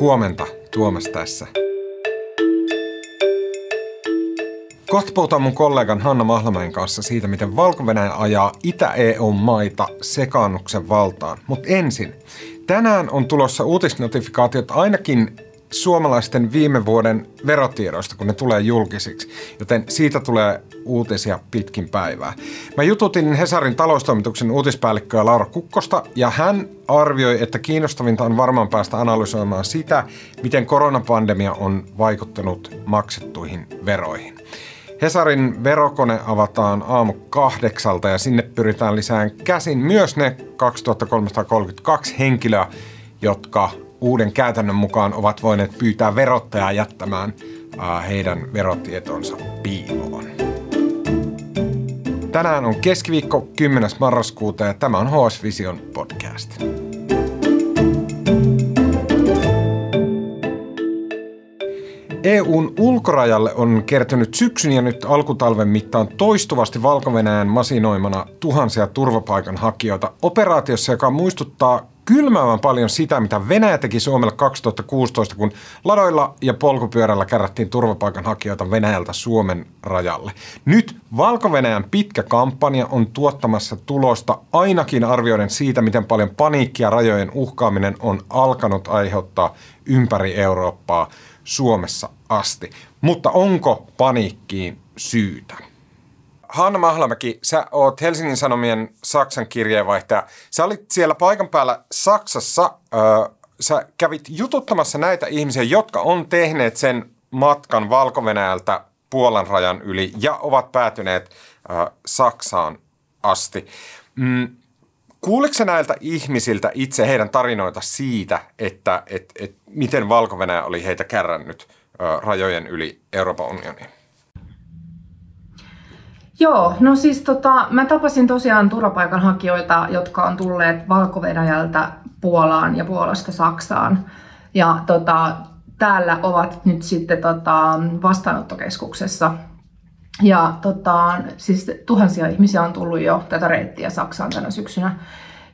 Huomenta, Tuomas tässä. Kohta puhutaan mun kollegan Hanna Mahlamäen kanssa siitä, miten valko ajaa Itä-EU-maita sekaannuksen valtaan. Mutta ensin, tänään on tulossa uutisnotifikaatiot ainakin suomalaisten viime vuoden verotiedoista, kun ne tulee julkisiksi, joten siitä tulee uutisia pitkin päivää. Mä jututin Hesarin taloustoimituksen uutispäällikköä Laura Kukkosta ja hän arvioi, että kiinnostavinta on varmaan päästä analysoimaan sitä, miten koronapandemia on vaikuttanut maksettuihin veroihin. Hesarin verokone avataan aamu kahdeksalta ja sinne pyritään lisään käsin myös ne 2332 henkilöä, jotka uuden käytännön mukaan ovat voineet pyytää verottajaa jättämään heidän verotietonsa piiloon. Tänään on keskiviikko 10. marraskuuta ja tämä on HS Vision podcast. EUn ulkorajalle on kertynyt syksyn ja nyt alkutalven mittaan toistuvasti valko masinoimana tuhansia turvapaikanhakijoita operaatiossa, joka muistuttaa kylmäävän paljon sitä, mitä Venäjä teki Suomelle 2016, kun ladoilla ja polkupyörällä kerättiin turvapaikanhakijoita Venäjältä Suomen rajalle. Nyt valko pitkä kampanja on tuottamassa tulosta ainakin arvioiden siitä, miten paljon paniikkia rajojen uhkaaminen on alkanut aiheuttaa ympäri Eurooppaa Suomessa asti. Mutta onko paniikkiin syytä? Hanna Mahlamäki, sä oot Helsingin Sanomien Saksan kirjeenvaihtaja. Sä olit siellä paikan päällä Saksassa. Sä kävit jututtamassa näitä ihmisiä, jotka on tehneet sen matkan valko Puolan rajan yli ja ovat päätyneet Saksaan asti. Mm, Kuuliko näiltä ihmisiltä itse heidän tarinoita siitä, että et, et, miten valko oli heitä kärrännyt rajojen yli Euroopan unioniin? Joo, no siis tota, mä tapasin tosiaan turvapaikanhakijoita, jotka on tulleet valko Puolaan ja Puolasta Saksaan. Ja tota, täällä ovat nyt sitten tota, vastaanottokeskuksessa. Ja tota, siis tuhansia ihmisiä on tullut jo tätä reittiä Saksaan tänä syksynä.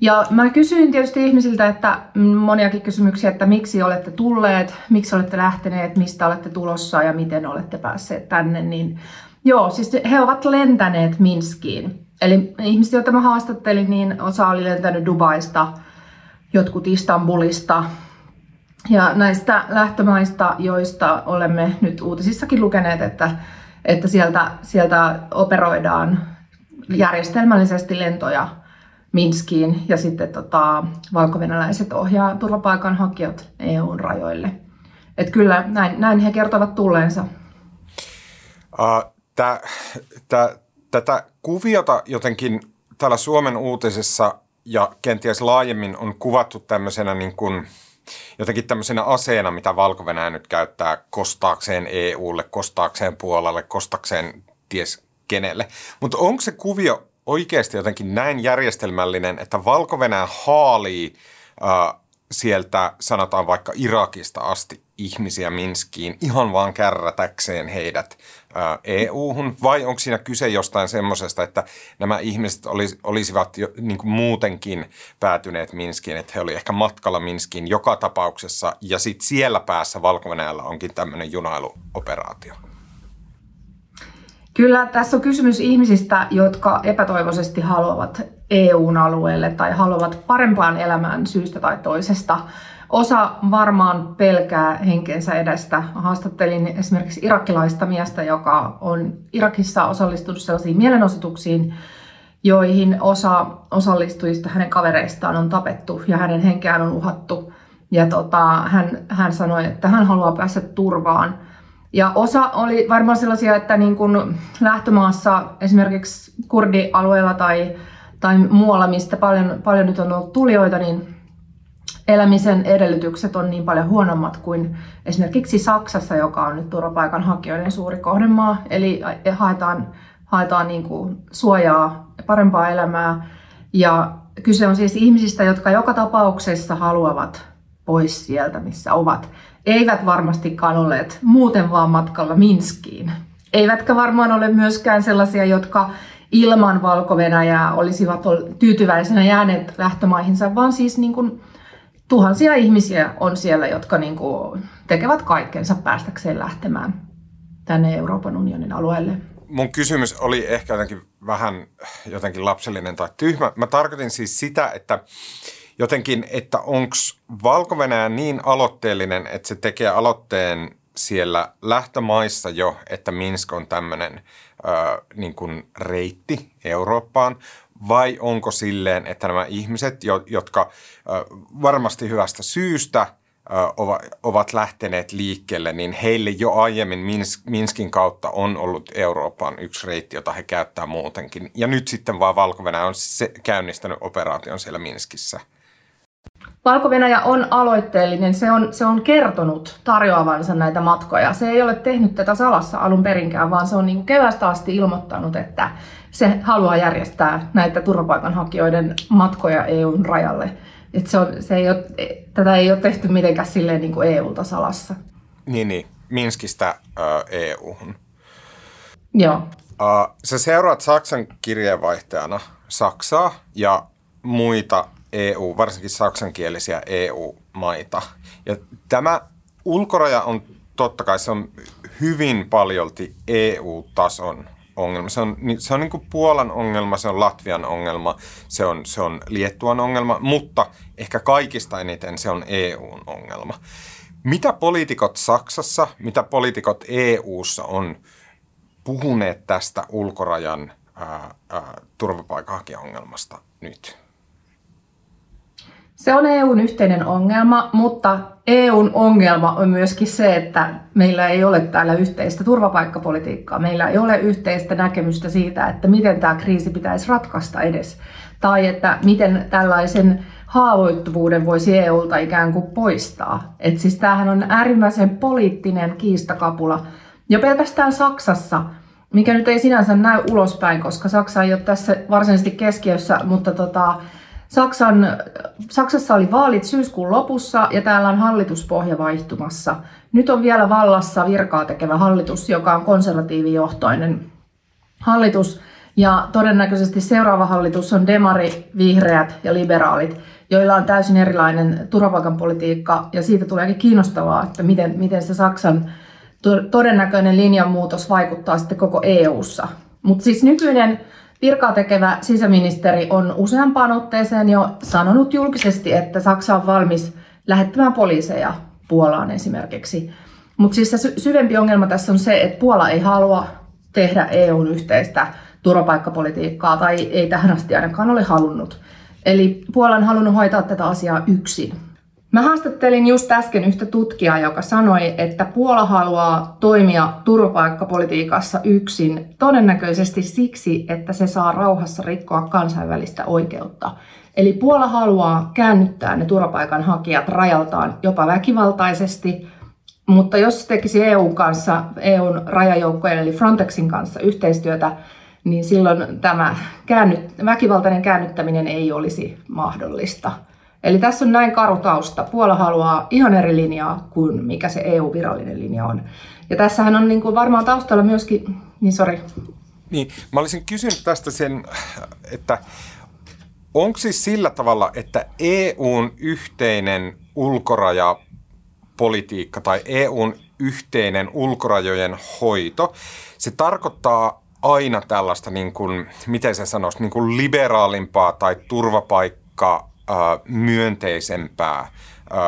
Ja mä kysyin tietysti ihmisiltä, että moniakin kysymyksiä, että miksi olette tulleet, miksi olette lähteneet, mistä olette tulossa ja miten olette päässeet tänne. Niin Joo, siis he ovat lentäneet Minskiin. Eli ihmiset, joita mä haastattelin, niin osa oli lentänyt Dubaista, jotkut Istanbulista. Ja näistä lähtömaista, joista olemme nyt uutisissakin lukeneet, että, että sieltä, sieltä operoidaan järjestelmällisesti lentoja Minskiin ja sitten tota, valkovenäläiset ohjaa turvapaikanhakijat EUn rajoille. Et kyllä näin, näin he kertovat tulleensa. Uh, tää, tää, tätä kuviota jotenkin täällä Suomen uutisessa ja kenties laajemmin on kuvattu tämmöisenä niin kuin, jotenkin tämmöisenä aseena, mitä valko nyt käyttää kostaakseen EUlle, kostaakseen Puolalle, kostaakseen ties kenelle. Mutta onko se kuvio oikeasti jotenkin näin järjestelmällinen, että valko haalii äh, sieltä sanotaan vaikka Irakista asti ihmisiä Minskiin ihan vaan kärrätäkseen heidät EU-hun, vai onko siinä kyse jostain semmoisesta, että nämä ihmiset olis, olisivat jo, niin kuin muutenkin päätyneet Minskiin, että he olivat ehkä matkalla Minskiin joka tapauksessa, ja sitten siellä päässä valko onkin tämmöinen junailuoperaatio? Kyllä tässä on kysymys ihmisistä, jotka epätoivoisesti haluavat EUn alueelle tai haluavat parempaan elämään syystä tai toisesta. Osa varmaan pelkää henkensä edestä. Haastattelin esimerkiksi irakilaista miestä, joka on Irakissa osallistunut sellaisiin mielenosoituksiin, joihin osa osallistujista hänen kavereistaan on tapettu ja hänen henkeään on uhattu. Ja tota, hän, hän sanoi, että hän haluaa päästä turvaan. Ja osa oli varmaan sellaisia, että niin kuin lähtömaassa esimerkiksi kurdialueella tai, tai muualla, mistä paljon, paljon nyt on ollut tulijoita, niin elämisen edellytykset on niin paljon huonommat kuin esimerkiksi Saksassa, joka on nyt turvapaikanhakijoiden suuri kohdemaa. Eli haetaan, haetaan niin kuin suojaa, parempaa elämää. Ja kyse on siis ihmisistä, jotka joka tapauksessa haluavat pois sieltä, missä ovat. Eivät varmastikaan olleet muuten vaan matkalla Minskiin. Eivätkä varmaan ole myöskään sellaisia, jotka ilman valko olisivat tyytyväisenä jääneet lähtömaihinsa, vaan siis niin kuin tuhansia ihmisiä on siellä, jotka niin kuin tekevät kaikkensa päästäkseen lähtemään tänne Euroopan unionin alueelle. Mun kysymys oli ehkä jotenkin vähän jotenkin lapsellinen tai tyhmä. Mä tarkoitin siis sitä, että jotenkin, että onko valko niin aloitteellinen, että se tekee aloitteen siellä lähtömaissa jo, että Minsk on tämmöinen niin reitti Eurooppaan, vai onko silleen, että nämä ihmiset, jotka varmasti hyvästä syystä ovat lähteneet liikkeelle, niin heille jo aiemmin Minskin kautta on ollut Euroopan yksi reitti, jota he käyttää muutenkin. Ja nyt sitten vaan valko on se, käynnistänyt operaation siellä Minskissä. valko on aloitteellinen, se on, se on kertonut tarjoavansa näitä matkoja. Se ei ole tehnyt tätä salassa alun perinkään, vaan se on niin kevästä asti ilmoittanut, että se haluaa järjestää näitä turvapaikanhakijoiden matkoja EUn rajalle. Et se on, se ei ole, tätä ei ole tehty mitenkään silleen niin kuin EU-ta salassa. Niin, niin. Minskistä äh, EU-hun. Joo. Äh, sä seuraat Saksan kirjeenvaihtajana Saksaa ja muita EU, varsinkin saksankielisiä EU-maita. Ja tämä ulkoraja on totta kai se on hyvin paljolti EU-tason ongelma. Se on, se on niin kuin Puolan ongelma, se on Latvian ongelma, se on, se on Liettuan ongelma, mutta ehkä kaikista eniten se on EUn ongelma. Mitä poliitikot Saksassa, mitä poliitikot EUssa on puhuneet tästä ulkorajan ää, ää, turvapaikanhakijaongelmasta nyt? Se on EUn yhteinen ongelma, mutta EUn ongelma on myöskin se, että meillä ei ole täällä yhteistä turvapaikkapolitiikkaa. Meillä ei ole yhteistä näkemystä siitä, että miten tämä kriisi pitäisi ratkaista edes. Tai että miten tällaisen haavoittuvuuden voisi EUlta ikään kuin poistaa. Et siis tämähän on äärimmäisen poliittinen kiistakapula. Jo pelkästään Saksassa, mikä nyt ei sinänsä näy ulospäin, koska Saksa ei ole tässä varsinaisesti keskiössä, mutta tota, Saksan, Saksassa oli vaalit syyskuun lopussa ja täällä on hallituspohja vaihtumassa. Nyt on vielä vallassa virkaa tekevä hallitus, joka on konservatiivijohtoinen hallitus. Ja todennäköisesti seuraava hallitus on demari, vihreät ja liberaalit, joilla on täysin erilainen turvapaikanpolitiikka. Ja siitä tuleekin kiinnostavaa, että miten, miten se Saksan todennäköinen linjanmuutos vaikuttaa sitten koko EU:ssa. Mutta siis nykyinen Virkaa tekevä sisäministeri on useampaan otteeseen jo sanonut julkisesti, että Saksa on valmis lähettämään poliiseja Puolaan esimerkiksi. Mutta siis se syvempi ongelma tässä on se, että Puola ei halua tehdä EUn yhteistä turvapaikkapolitiikkaa tai ei tähän asti ainakaan ole halunnut. Eli Puola on halunnut hoitaa tätä asiaa yksin. Mä haastattelin just äsken yhtä tutkijaa, joka sanoi, että Puola haluaa toimia turvapaikkapolitiikassa yksin todennäköisesti siksi, että se saa rauhassa rikkoa kansainvälistä oikeutta. Eli Puola haluaa käännyttää ne turvapaikanhakijat rajaltaan jopa väkivaltaisesti, mutta jos se tekisi EUn kanssa, EUn rajajoukkojen eli Frontexin kanssa yhteistyötä, niin silloin tämä käännyt, väkivaltainen käännyttäminen ei olisi mahdollista. Eli tässä on näin karu tausta. Puola haluaa ihan eri linjaa kuin mikä se EU-virallinen linja on. Ja tässähän on niin kuin varmaan taustalla myöskin, niin sori. Niin, mä olisin kysynyt tästä sen, että onko siis sillä tavalla, että EUn yhteinen ulkorajapolitiikka tai EUn yhteinen ulkorajojen hoito, se tarkoittaa aina tällaista, niin kuin, miten se sanoisi, niin kuin liberaalimpaa tai turvapaikkaa myönteisempää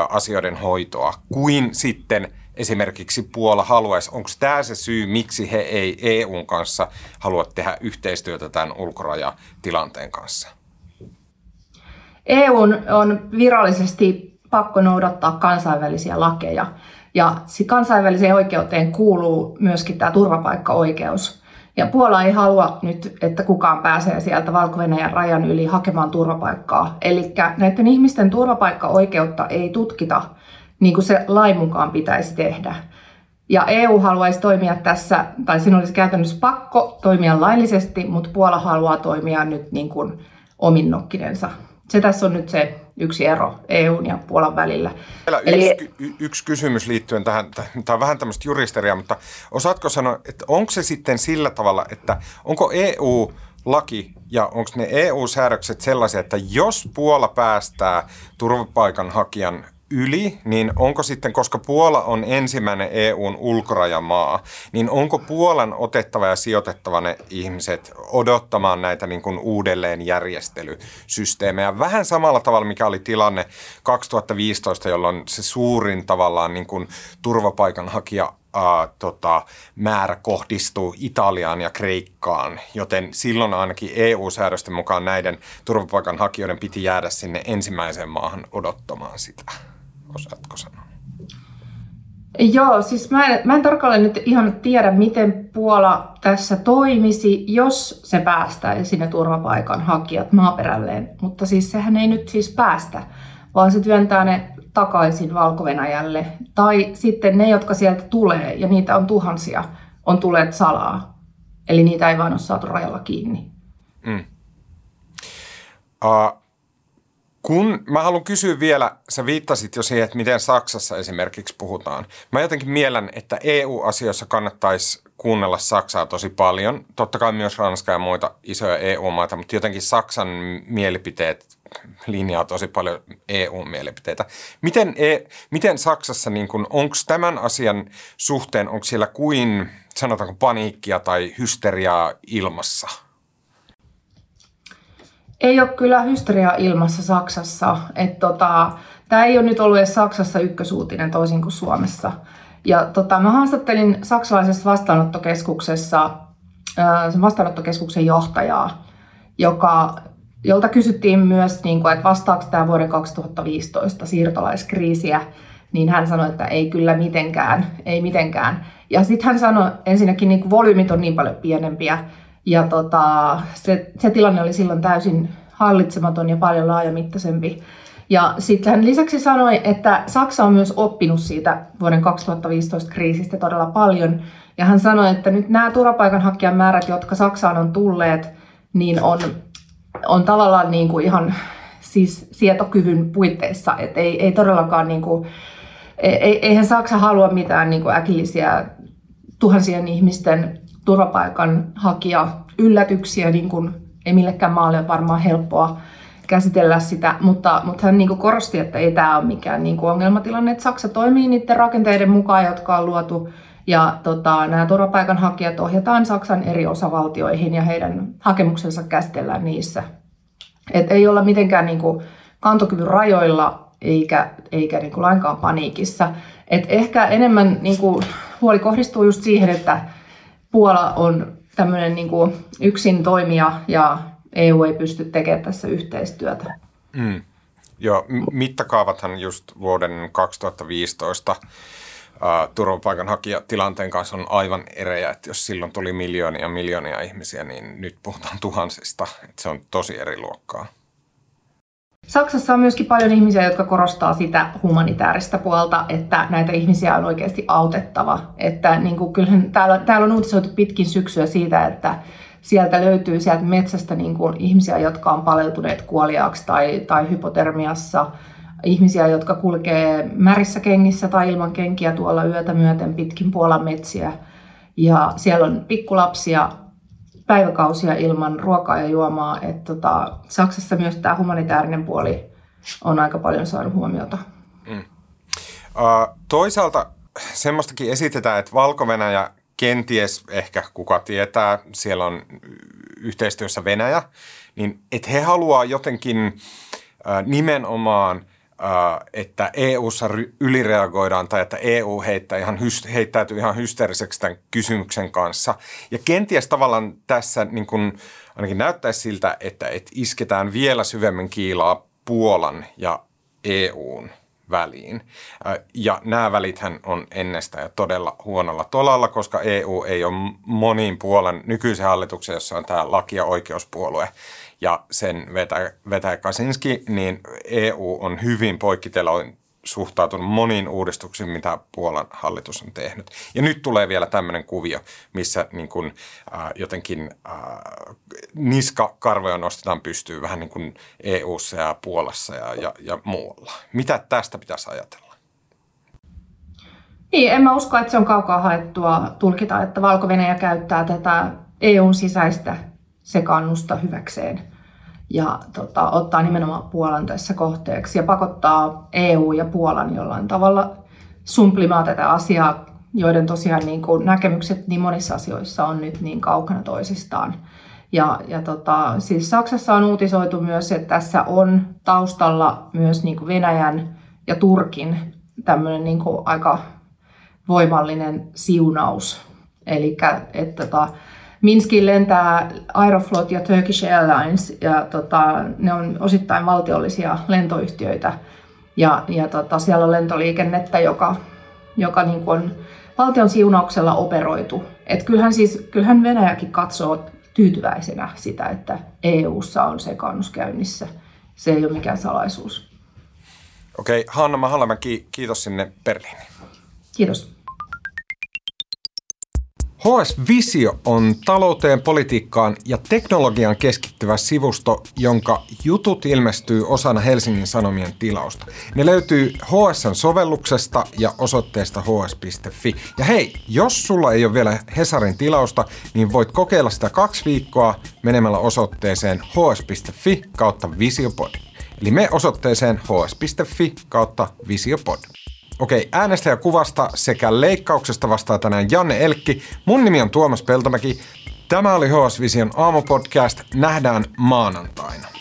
asioiden hoitoa kuin sitten esimerkiksi Puola haluaisi. Onko tämä se syy, miksi he ei EUn kanssa halua tehdä yhteistyötä tämän ulkorajatilanteen kanssa? EUn on virallisesti pakko noudattaa kansainvälisiä lakeja. Ja kansainväliseen oikeuteen kuuluu myöskin tämä turvapaikkaoikeus. Ja Puola ei halua nyt, että kukaan pääsee sieltä valko rajan yli hakemaan turvapaikkaa. Eli näiden ihmisten turvapaikkaoikeutta ei tutkita niin kuin se lain mukaan pitäisi tehdä. Ja EU haluaisi toimia tässä, tai siinä olisi käytännössä pakko toimia laillisesti, mutta Puola haluaa toimia nyt niin kuin omin nokkinensa. Se tässä on nyt se yksi ero EUn ja Puolan välillä. Vielä Eli... yksi, yksi kysymys liittyen tähän, tämä on vähän tämmöistä juristeriaa, mutta osaatko sanoa, että onko se sitten sillä tavalla, että onko EU laki ja onko ne EU-säädökset sellaisia, että jos Puola päästää turvapaikanhakijan yli, niin onko sitten, koska Puola on ensimmäinen EUn ulkorajamaa, niin onko Puolan otettava ja sijoitettava ne ihmiset odottamaan näitä niin kuin uudelleenjärjestelysysteemejä? Vähän samalla tavalla, mikä oli tilanne 2015, jolloin se suurin tavallaan niin kuin turvapaikanhakija ää, tota, määrä kohdistuu Italiaan ja Kreikkaan, joten silloin ainakin EU-säädösten mukaan näiden turvapaikanhakijoiden piti jäädä sinne ensimmäiseen maahan odottamaan sitä. Osaatko sanoa? Joo, siis mä en, mä en tarkalleen nyt ihan tiedä, miten Puola tässä toimisi, jos se päästäisi sinne turvapaikan hakijat maaperälleen. Mutta siis sehän ei nyt siis päästä, vaan se työntää ne takaisin valko Tai sitten ne, jotka sieltä tulee, ja niitä on tuhansia, on tulleet salaa. Eli niitä ei vain ole saatu rajalla kiinni. Mm. Uh, kun mä haluan kysyä vielä, sä viittasit jo siihen, että miten Saksassa esimerkiksi puhutaan. Mä jotenkin mielen, että EU-asioissa kannattaisi kuunnella Saksaa tosi paljon. Totta kai myös Ranska ja muita isoja EU-maita, mutta jotenkin Saksan mielipiteet linjaa tosi paljon EU-mielipiteitä. Miten, e, miten Saksassa, niin onko tämän asian suhteen, onko siellä kuin sanotaanko paniikkia tai hysteriaa ilmassa – ei ole kyllä hysteriaa ilmassa Saksassa. tota, Tämä ei ole nyt ollut edes Saksassa ykkösuutinen toisin kuin Suomessa. Ja tota, mä haastattelin saksalaisessa vastaanottokeskuksessa sen vastaanottokeskuksen johtajaa, joka, jolta kysyttiin myös, niin kuin, että vastaako tämä vuoden 2015 siirtolaiskriisiä, niin hän sanoi, että ei kyllä mitenkään, ei mitenkään. Ja sitten hän sanoi, ensinnäkin niin kuin volyymit on niin paljon pienempiä, ja tota, se, se tilanne oli silloin täysin hallitsematon ja paljon laajamittaisempi. Ja sitten hän lisäksi sanoi, että Saksa on myös oppinut siitä vuoden 2015 kriisistä todella paljon. Ja hän sanoi, että nyt nämä turvapaikanhakijan määrät, jotka Saksaan on tulleet, niin on, on tavallaan niin kuin ihan siis sietokyvyn puitteissa. Että ei, ei todellakaan, niin kuin, ei, eihän Saksa halua mitään niin kuin äkillisiä tuhansien ihmisten turvapaikanhakija yllätyksiä, niin kuin ei millekään maalle ole varmaan helppoa käsitellä sitä, mutta, mutta hän niin korosti, että ei tämä ole mikään niin kuin ongelmatilanne, että Saksa toimii niiden rakenteiden mukaan, jotka on luotu, ja tota, nämä turvapaikanhakijat ohjataan Saksan eri osavaltioihin ja heidän hakemuksensa käsitellään niissä. Et ei olla mitenkään niin kuin kantokyvyn rajoilla eikä, eikä niin kuin lainkaan paniikissa. Et ehkä enemmän niin kuin, huoli kohdistuu just siihen, että Puola on tämmöinen niin kuin yksin toimija ja EU ei pysty tekemään tässä yhteistyötä. Mm. Joo, mittakaavathan just vuoden 2015 turvapaikanhakijatilanteen kanssa on aivan erejä, että jos silloin tuli miljoonia miljoonia ihmisiä, niin nyt puhutaan tuhansista, että se on tosi eri luokkaa. Saksassa on myöskin paljon ihmisiä, jotka korostaa sitä humanitaarista puolta, että näitä ihmisiä on oikeasti autettava. Että niin kuin, kyllähän täällä, täällä on uutisoitu pitkin syksyä siitä, että sieltä löytyy sieltä metsästä niin kuin ihmisiä, jotka on paleltuneet kuoliaaksi tai, tai hypotermiassa, ihmisiä, jotka kulkee märissä kengissä tai ilman kenkiä tuolla yötä myöten pitkin Puolan metsiä. Ja siellä on pikkulapsia, päiväkausia ilman ruokaa ja juomaa. että tota, Saksassa myös tämä humanitaarinen puoli on aika paljon saanut huomiota. Mm. Uh, toisaalta semmoistakin esitetään, että valko kenties ehkä kuka tietää, siellä on yhteistyössä Venäjä, niin että he haluaa jotenkin nimenomaan – että EU:ssa ylireagoidaan tai että EU heittää ihan, heittäytyy ihan hysteeriseksi tämän kysymyksen kanssa. Ja kenties tavallaan tässä niin kuin, ainakin näyttäisi siltä, että, että isketään vielä syvemmin kiilaa Puolan ja EUn väliin. Ja nämä välithän on ennestään jo todella huonolla tolalla, koska EU ei ole moniin Puolan nykyisen hallituksen, jossa on tämä laki- ja oikeuspuolue, ja sen vetä, vetäjä Kasinski, niin EU on hyvin poikkiteloin suhtautunut moniin uudistuksiin, mitä Puolan hallitus on tehnyt. Ja nyt tulee vielä tämmöinen kuvio, missä niin kuin, äh, jotenkin äh, niskakarvoja nostetaan pystyyn vähän niin kuin EU-ssa ja Puolassa ja, ja, ja muualla. Mitä tästä pitäisi ajatella? Niin, en mä usko, että se on kaukaa haettua tulkita, että valko käyttää tätä EUn sisäistä sekannusta hyväkseen ja tota, ottaa nimenomaan Puolan tässä kohteeksi ja pakottaa EU ja Puolan jollain tavalla sumplimaan tätä asiaa, joiden tosiaan niin kuin näkemykset niin monissa asioissa on nyt niin kaukana toisistaan. Ja, ja tota, siis Saksassa on uutisoitu myös, että tässä on taustalla myös niin kuin Venäjän ja Turkin tämmöinen niin kuin aika voimallinen siunaus. Eli että tota, Minskin lentää Aeroflot ja Turkish Airlines, ja tota, ne on osittain valtiollisia lentoyhtiöitä. Ja, ja tota, siellä on lentoliikennettä, joka, joka niin on valtion siunauksella operoitu. Et kyllähän, siis, kyllähän Venäjäkin katsoo tyytyväisenä sitä, että EU:ssa on sekannus käynnissä. Se ei ole mikään salaisuus. Okei, Hanna Mahallamäki, kiitos sinne Berliiniin. Kiitos. HS Visio on talouteen, politiikkaan ja teknologiaan keskittyvä sivusto, jonka jutut ilmestyy osana Helsingin Sanomien tilausta. Ne löytyy HSn sovelluksesta ja osoitteesta hs.fi. Ja hei, jos sulla ei ole vielä Hesarin tilausta, niin voit kokeilla sitä kaksi viikkoa menemällä osoitteeseen hs.fi kautta visiopod. Eli me osoitteeseen hs.fi kautta visiopod. Okei, äänestäjäkuvasta sekä leikkauksesta vastaa tänään Janne Elkki. Mun nimi on Tuomas Peltomäki. Tämä oli HS Vision aamupodcast. Nähdään maanantaina.